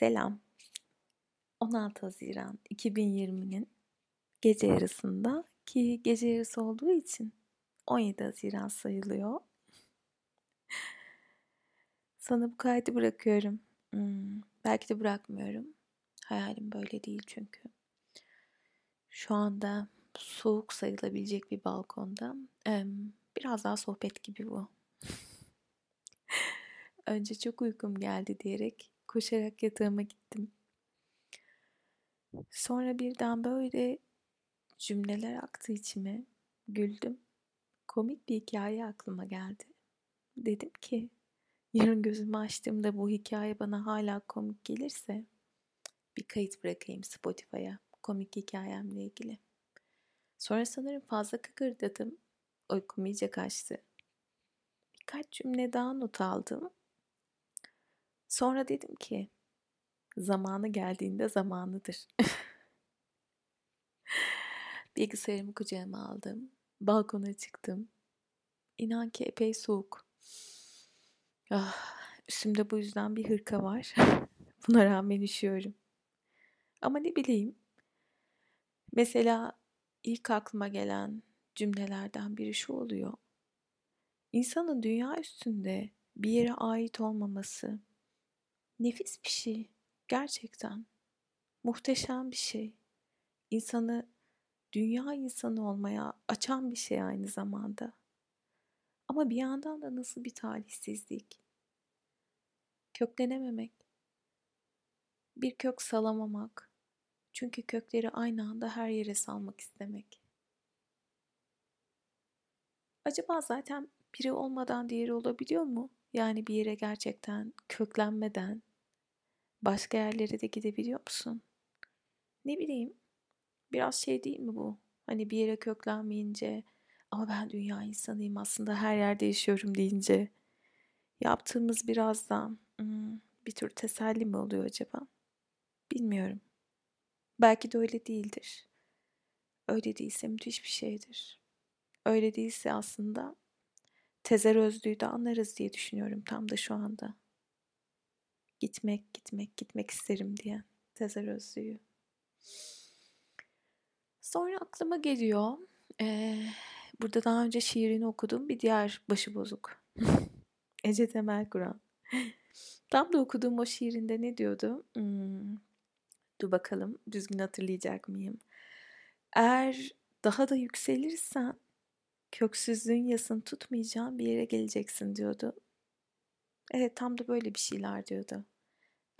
Selam. 16 Haziran 2020'nin gece yarısında ki gece yarısı olduğu için 17 Haziran sayılıyor. Sana bu kaydı bırakıyorum. Hmm, belki de bırakmıyorum. Hayalim böyle değil çünkü. Şu anda soğuk sayılabilecek bir balkonda. Biraz daha sohbet gibi bu. Önce çok uykum geldi diyerek koşarak yatağıma gittim. Sonra birden böyle cümleler aktı içime. Güldüm. Komik bir hikaye aklıma geldi. Dedim ki yarın gözümü açtığımda bu hikaye bana hala komik gelirse bir kayıt bırakayım Spotify'a komik hikayemle ilgili. Sonra sanırım fazla kıkırdadım. Uykum iyice kaçtı. Birkaç cümle daha not aldım. Sonra dedim ki zamanı geldiğinde zamanıdır. Bilgisayarımı kucağıma aldım. Balkona çıktım. İnan ki epey soğuk. Ah, üstümde bu yüzden bir hırka var. Buna rağmen üşüyorum. Ama ne bileyim. Mesela ilk aklıma gelen cümlelerden biri şu oluyor. İnsanın dünya üstünde bir yere ait olmaması nefis bir şey. Gerçekten. Muhteşem bir şey. İnsanı dünya insanı olmaya açan bir şey aynı zamanda. Ama bir yandan da nasıl bir talihsizlik. Köklenememek. Bir kök salamamak. Çünkü kökleri aynı anda her yere salmak istemek. Acaba zaten biri olmadan diğeri olabiliyor mu? Yani bir yere gerçekten köklenmeden başka yerlere de gidebiliyor musun? Ne bileyim. Biraz şey değil mi bu? Hani bir yere köklenmeyince ama ben dünya insanıyım aslında her yerde yaşıyorum deyince yaptığımız biraz da hmm, bir tür teselli mi oluyor acaba? Bilmiyorum. Belki de öyle değildir. Öyle değilse müthiş bir şeydir. Öyle değilse aslında tezer özlüğü de anlarız diye düşünüyorum tam da şu anda. Gitmek, gitmek, gitmek isterim diye tezer özlüğü. Sonra aklıma geliyor. Ee, burada daha önce şiirini okudum. Bir diğer başıbozuk. Ece Temel Kur'an. Tam da okuduğum o şiirinde ne diyordu? Hmm, dur bakalım düzgün hatırlayacak mıyım? Eğer daha da yükselirsen köksüzlüğün yasını tutmayacağın bir yere geleceksin diyordu. Evet tam da böyle bir şeyler diyordu.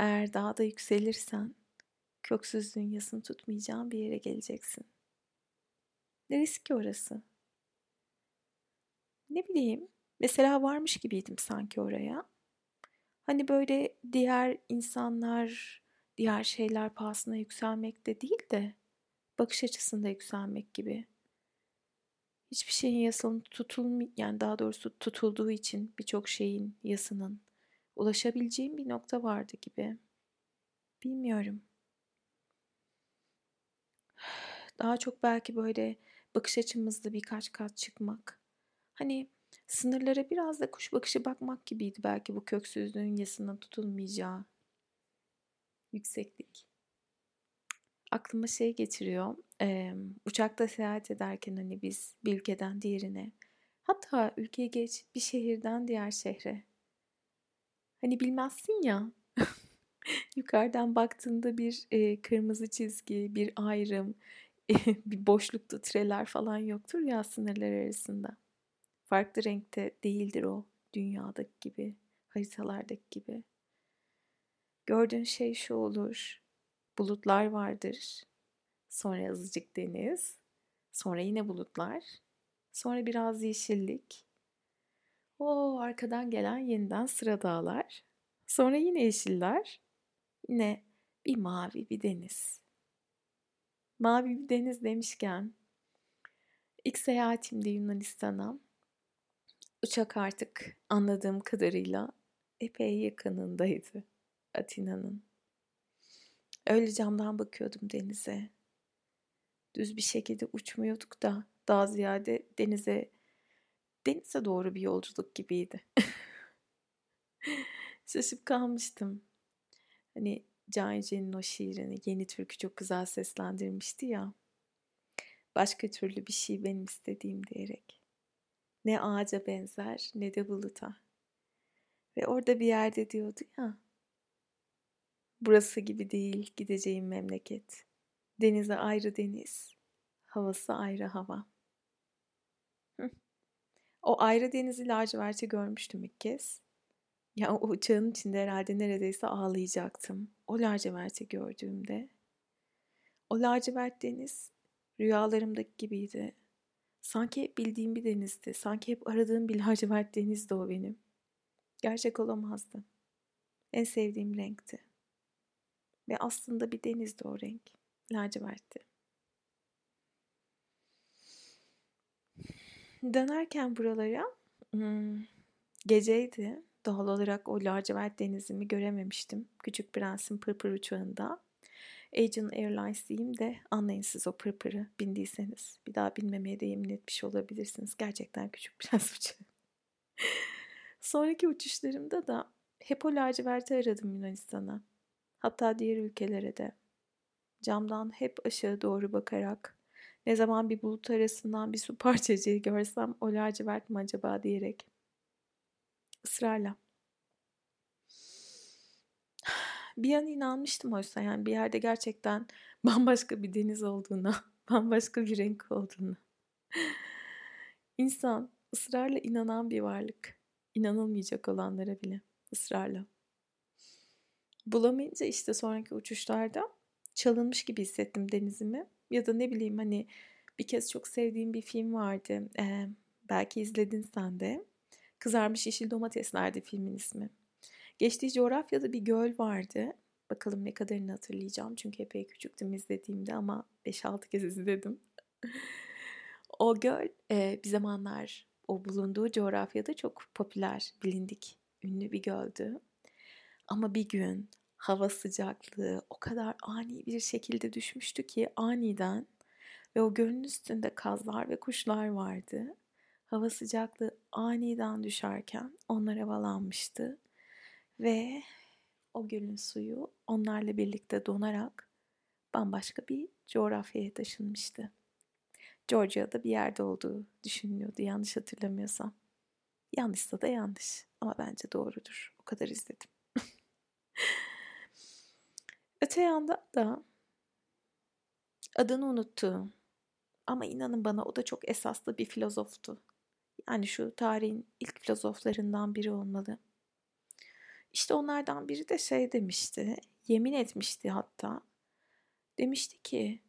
Eğer daha da yükselirsen köksüzlüğün yasını tutmayacağın bir yere geleceksin. Neresi ki orası? Ne bileyim, mesela varmış gibiydim sanki oraya. Hani böyle diğer insanlar, diğer şeyler pahasına yükselmek de değil de bakış açısında yükselmek gibi. Hiçbir şeyin yasının tutulm yani daha doğrusu tutulduğu için birçok şeyin yasının ulaşabileceğim bir nokta vardı gibi. Bilmiyorum. Daha çok belki böyle bakış açımızda birkaç kat çıkmak. Hani sınırlara biraz da kuş bakışı bakmak gibiydi belki bu köksüzlüğün yasına tutulmayacağı yükseklik. Aklıma şey getiriyor. E, uçakta seyahat ederken hani biz bir ülkeden diğerine hatta ülkeyi geç bir şehirden diğer şehre. Hani bilmezsin ya yukarıdan baktığında bir e, kırmızı çizgi, bir ayrım, bir boşlukta tireler falan yoktur ya sınırlar arasında. Farklı renkte değildir o dünyadaki gibi, haritalardaki gibi. Gördüğün şey şu olur. Bulutlar vardır. Sonra azıcık deniz. Sonra yine bulutlar. Sonra biraz yeşillik. O arkadan gelen yeniden sıra dağlar. Sonra yine yeşiller. Yine bir mavi bir deniz. Mavi bir deniz demişken ilk seyahatimde Yunanistan'a uçak artık anladığım kadarıyla epey yakınındaydı Atina'nın. Öyle camdan bakıyordum denize. Düz bir şekilde uçmuyorduk da daha ziyade denize denize doğru bir yolculuk gibiydi. Şaşıp kalmıştım. Hani Can Yücel'in o şiirini yeni türkü çok güzel seslendirmişti ya. Başka türlü bir şey benim istediğim diyerek. Ne ağaca benzer ne de buluta. Ve orada bir yerde diyordu ya. Burası gibi değil gideceğim memleket. Denize ayrı deniz, havası ayrı hava. O ayrı denizi laciverti görmüştüm ilk kez. Ya o uçağın içinde herhalde neredeyse ağlayacaktım. O laciverti gördüğümde. O lacivert deniz rüyalarımdaki gibiydi. Sanki hep bildiğim bir denizdi. Sanki hep aradığım bir lacivert denizdi o benim. Gerçek olamazdı. En sevdiğim renkti. Ve aslında bir denizdi o renk. Lacivertti. Dönerken buralara hmm, geceydi. Doğal olarak o lacivert denizimi görememiştim. Küçük Prens'in pırpır uçağında. Asian Airlines diyeyim de anlayın siz o pırpırı bindiyseniz. Bir daha binmemeye de yemin etmiş olabilirsiniz. Gerçekten Küçük Prens uçağı. Sonraki uçuşlarımda da hep o laciverti aradım Yunanistan'a. Hatta diğer ülkelere de. Camdan hep aşağı doğru bakarak ne zaman bir bulut arasından bir su parçacığı görsem o lacivert mi acaba diyerek. Israrla. Bir an inanmıştım oysa yani bir yerde gerçekten bambaşka bir deniz olduğuna, bambaşka bir renk olduğuna. İnsan ısrarla inanan bir varlık. İnanılmayacak olanlara bile ısrarla. Bulamayınca işte sonraki uçuşlarda çalınmış gibi hissettim denizimi. Ya da ne bileyim hani bir kez çok sevdiğim bir film vardı. Ee, belki izledin sen de. Kızarmış Yeşil Domateslerdi filmin ismi. Geçtiği coğrafyada bir göl vardı. Bakalım ne kadarını hatırlayacağım. Çünkü epey küçüktüm izlediğimde ama 5-6 kez izledim. o göl e, bir zamanlar o bulunduğu coğrafyada çok popüler, bilindik, ünlü bir göldü. Ama bir gün hava sıcaklığı o kadar ani bir şekilde düşmüştü ki aniden ve o gölün üstünde kazlar ve kuşlar vardı. Hava sıcaklığı aniden düşerken onlar havalanmıştı ve o gölün suyu onlarla birlikte donarak bambaşka bir coğrafyaya taşınmıştı. Georgia'da bir yerde olduğu düşünülüyordu yanlış hatırlamıyorsam. Yanlışsa da yanlış ama bence doğrudur. O kadar izledim. Öte yanda da adını unuttuğum ama inanın bana o da çok esaslı bir filozoftu. Yani şu tarihin ilk filozoflarından biri olmalı. İşte onlardan biri de şey demişti, yemin etmişti hatta. Demişti ki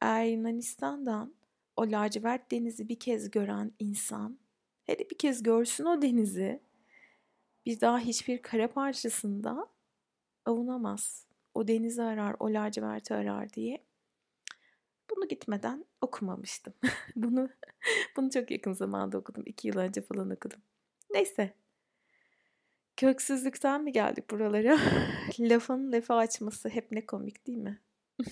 eğer Yunanistan'dan o lacivert denizi bir kez gören insan, hele bir kez görsün o denizi, bir daha hiçbir kara parçasında avunamaz. O denizi arar, o laciverti arar diye. Bunu gitmeden okumamıştım. bunu bunu çok yakın zamanda okudum. iki yıl önce falan okudum. Neyse. Köksüzlükten mi geldik buralara? Lafın lafı açması hep ne komik değil mi?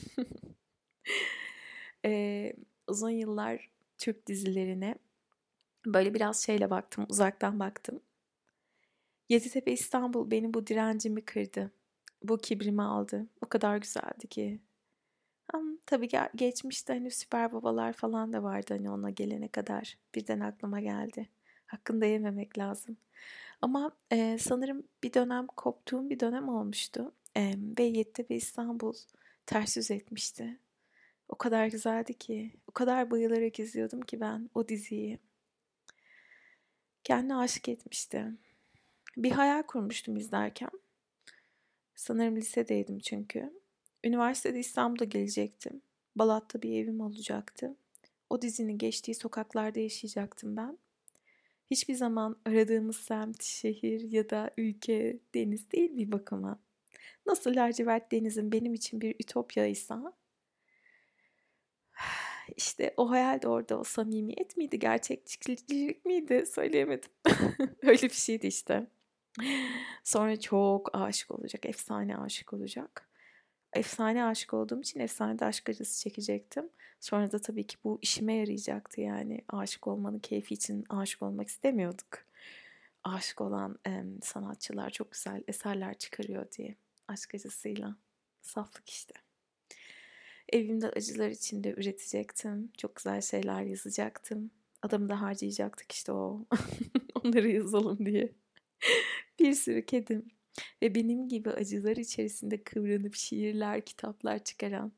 ee, uzun yıllar Türk dizilerine böyle biraz şeyle baktım, uzaktan baktım. Yeditepe İstanbul benim bu direncimi kırdı. Bu kibrimi aldı. O kadar güzeldi ki. Ama tabii geçmişte hani süper babalar falan da vardı hani ona gelene kadar. Birden aklıma geldi. Hakkında yememek lazım. Ama e, sanırım bir dönem koptuğum bir dönem olmuştu. E, ve Yeditepe İstanbul ters yüz etmişti. O kadar güzeldi ki, o kadar bayılarak izliyordum ki ben o diziyi. Kendine aşık etmişti. Bir hayal kurmuştum izlerken. Sanırım lisedeydim çünkü. Üniversitede İstanbul'da gelecektim. Balat'ta bir evim olacaktı. O dizinin geçtiği sokaklarda yaşayacaktım ben. Hiçbir zaman aradığımız semt, şehir ya da ülke, deniz değil bir bakıma. Nasıl lacivert denizin benim için bir ütopyaysa işte o hayal de orada o samimiyet miydi, gerçekçilik miydi söyleyemedim. Öyle bir şeydi işte. Sonra çok aşık olacak, efsane aşık olacak. Efsane aşık olduğum için efsane de aşk acısı çekecektim. Sonra da tabii ki bu işime yarayacaktı yani. Aşık olmanın keyfi için aşık olmak istemiyorduk. Aşık olan e, sanatçılar çok güzel eserler çıkarıyor diye aşk acısıyla. Saflık işte. Evimde acılar içinde üretecektim. Çok güzel şeyler yazacaktım. Adamı da harcayacaktık işte o. Onları yazalım diye. Bir sürü kedim. Ve benim gibi acılar içerisinde kıvranıp şiirler, kitaplar çıkaran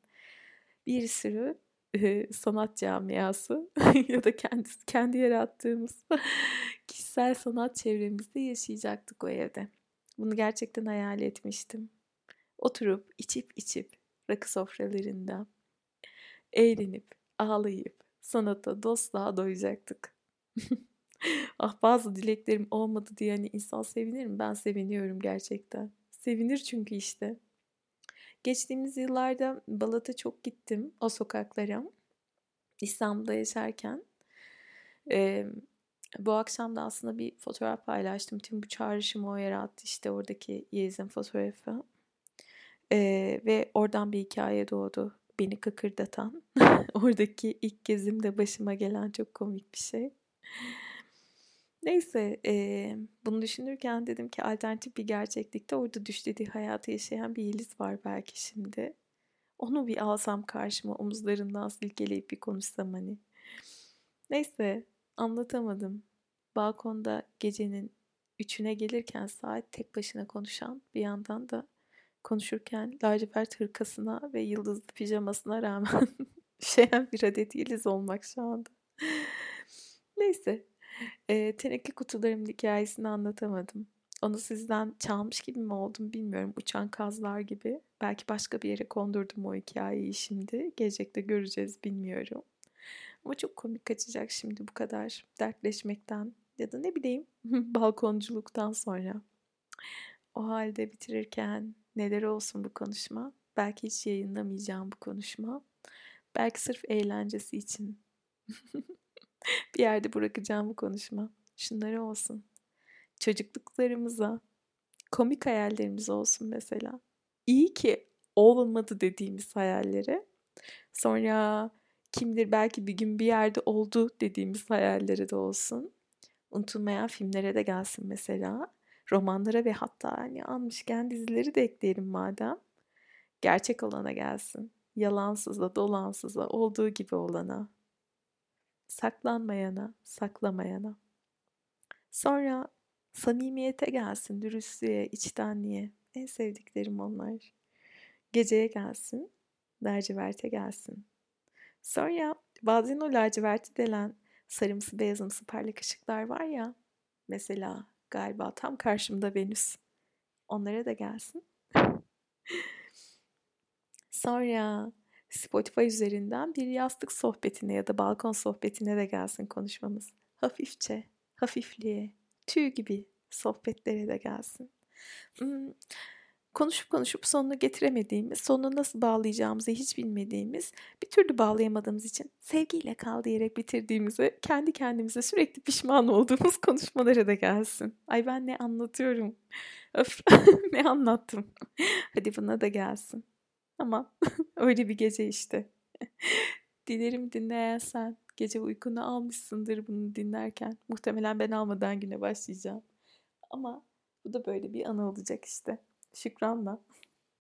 bir sürü e, sanat camiası ya da kendi, kendi yarattığımız kişisel sanat çevremizde yaşayacaktık o evde. Bunu gerçekten hayal etmiştim. Oturup içip içip rakı sofralarında eğlenip ağlayıp sanata dostluğa doyacaktık. ah bazı dileklerim olmadı diye hani insan sevinir mi? Ben seviniyorum gerçekten. Sevinir çünkü işte. Geçtiğimiz yıllarda Balat'a çok gittim o sokaklara. İstanbul'da yaşarken. Ee, bu akşam da aslında bir fotoğraf paylaştım. Tüm bu çağrışımı o yarattı işte oradaki Yez'in fotoğrafı. Ee, ve oradan bir hikaye doğdu. Beni kıkırdatan. Oradaki ilk gezimde başıma gelen çok komik bir şey. Neyse e, bunu düşünürken dedim ki alternatif bir gerçeklikte orada düşlediği hayatı yaşayan bir Yeliz var belki şimdi. Onu bir alsam karşıma omuzlarından silkeleyip bir konuşsam hani. Neyse anlatamadım. Balkonda gecenin üçüne gelirken saat tek başına konuşan bir yandan da konuşurken lacivert hırkasına ve yıldızlı pijamasına rağmen şeyen bir adet Yeliz olmak şu anda. Neyse e, teneke kutularımın hikayesini anlatamadım. Onu sizden çalmış gibi mi oldum bilmiyorum. Uçan kazlar gibi. Belki başka bir yere kondurdum o hikayeyi şimdi. Gelecekte göreceğiz bilmiyorum. Ama çok komik kaçacak şimdi bu kadar dertleşmekten ya da ne bileyim balkonculuktan sonra. O halde bitirirken neler olsun bu konuşma? Belki hiç yayınlamayacağım bu konuşma. Belki sırf eğlencesi için bir yerde bırakacağım bu konuşma. Şunları olsun. Çocukluklarımıza, komik hayallerimiz olsun mesela. İyi ki olmadı dediğimiz hayallere. Sonra kim bilir belki bir gün bir yerde oldu dediğimiz hayallere de olsun. Unutulmayan filmlere de gelsin mesela. Romanlara ve hatta hani almışken dizileri de ekleyelim madem. Gerçek olana gelsin. Yalansıza, dolansıza, olduğu gibi olana saklanmayana, saklamayana. Sonra samimiyete gelsin, dürüstlüğe, içtenliğe. En sevdiklerim onlar. Geceye gelsin, laciverte gelsin. Sonra bazen o laciverti delen sarımsı beyazımsı parlak ışıklar var ya. Mesela galiba tam karşımda Venüs. Onlara da gelsin. Sonra Spotify üzerinden bir yastık sohbetine ya da balkon sohbetine de gelsin konuşmamız. Hafifçe, hafifliğe, tüy gibi sohbetlere de gelsin. Hmm, konuşup konuşup sonunu getiremediğimiz, sonunu nasıl bağlayacağımızı hiç bilmediğimiz, bir türlü bağlayamadığımız için sevgiyle kal diyerek bitirdiğimizi, kendi kendimize sürekli pişman olduğumuz konuşmalara da gelsin. Ay ben ne anlatıyorum? Öf ne anlattım? Hadi buna da gelsin. Ama öyle bir gece işte. Dilerim dinleyen sen gece uykunu almışsındır bunu dinlerken. Muhtemelen ben almadan güne başlayacağım. Ama bu da böyle bir anı olacak işte. Şükranla.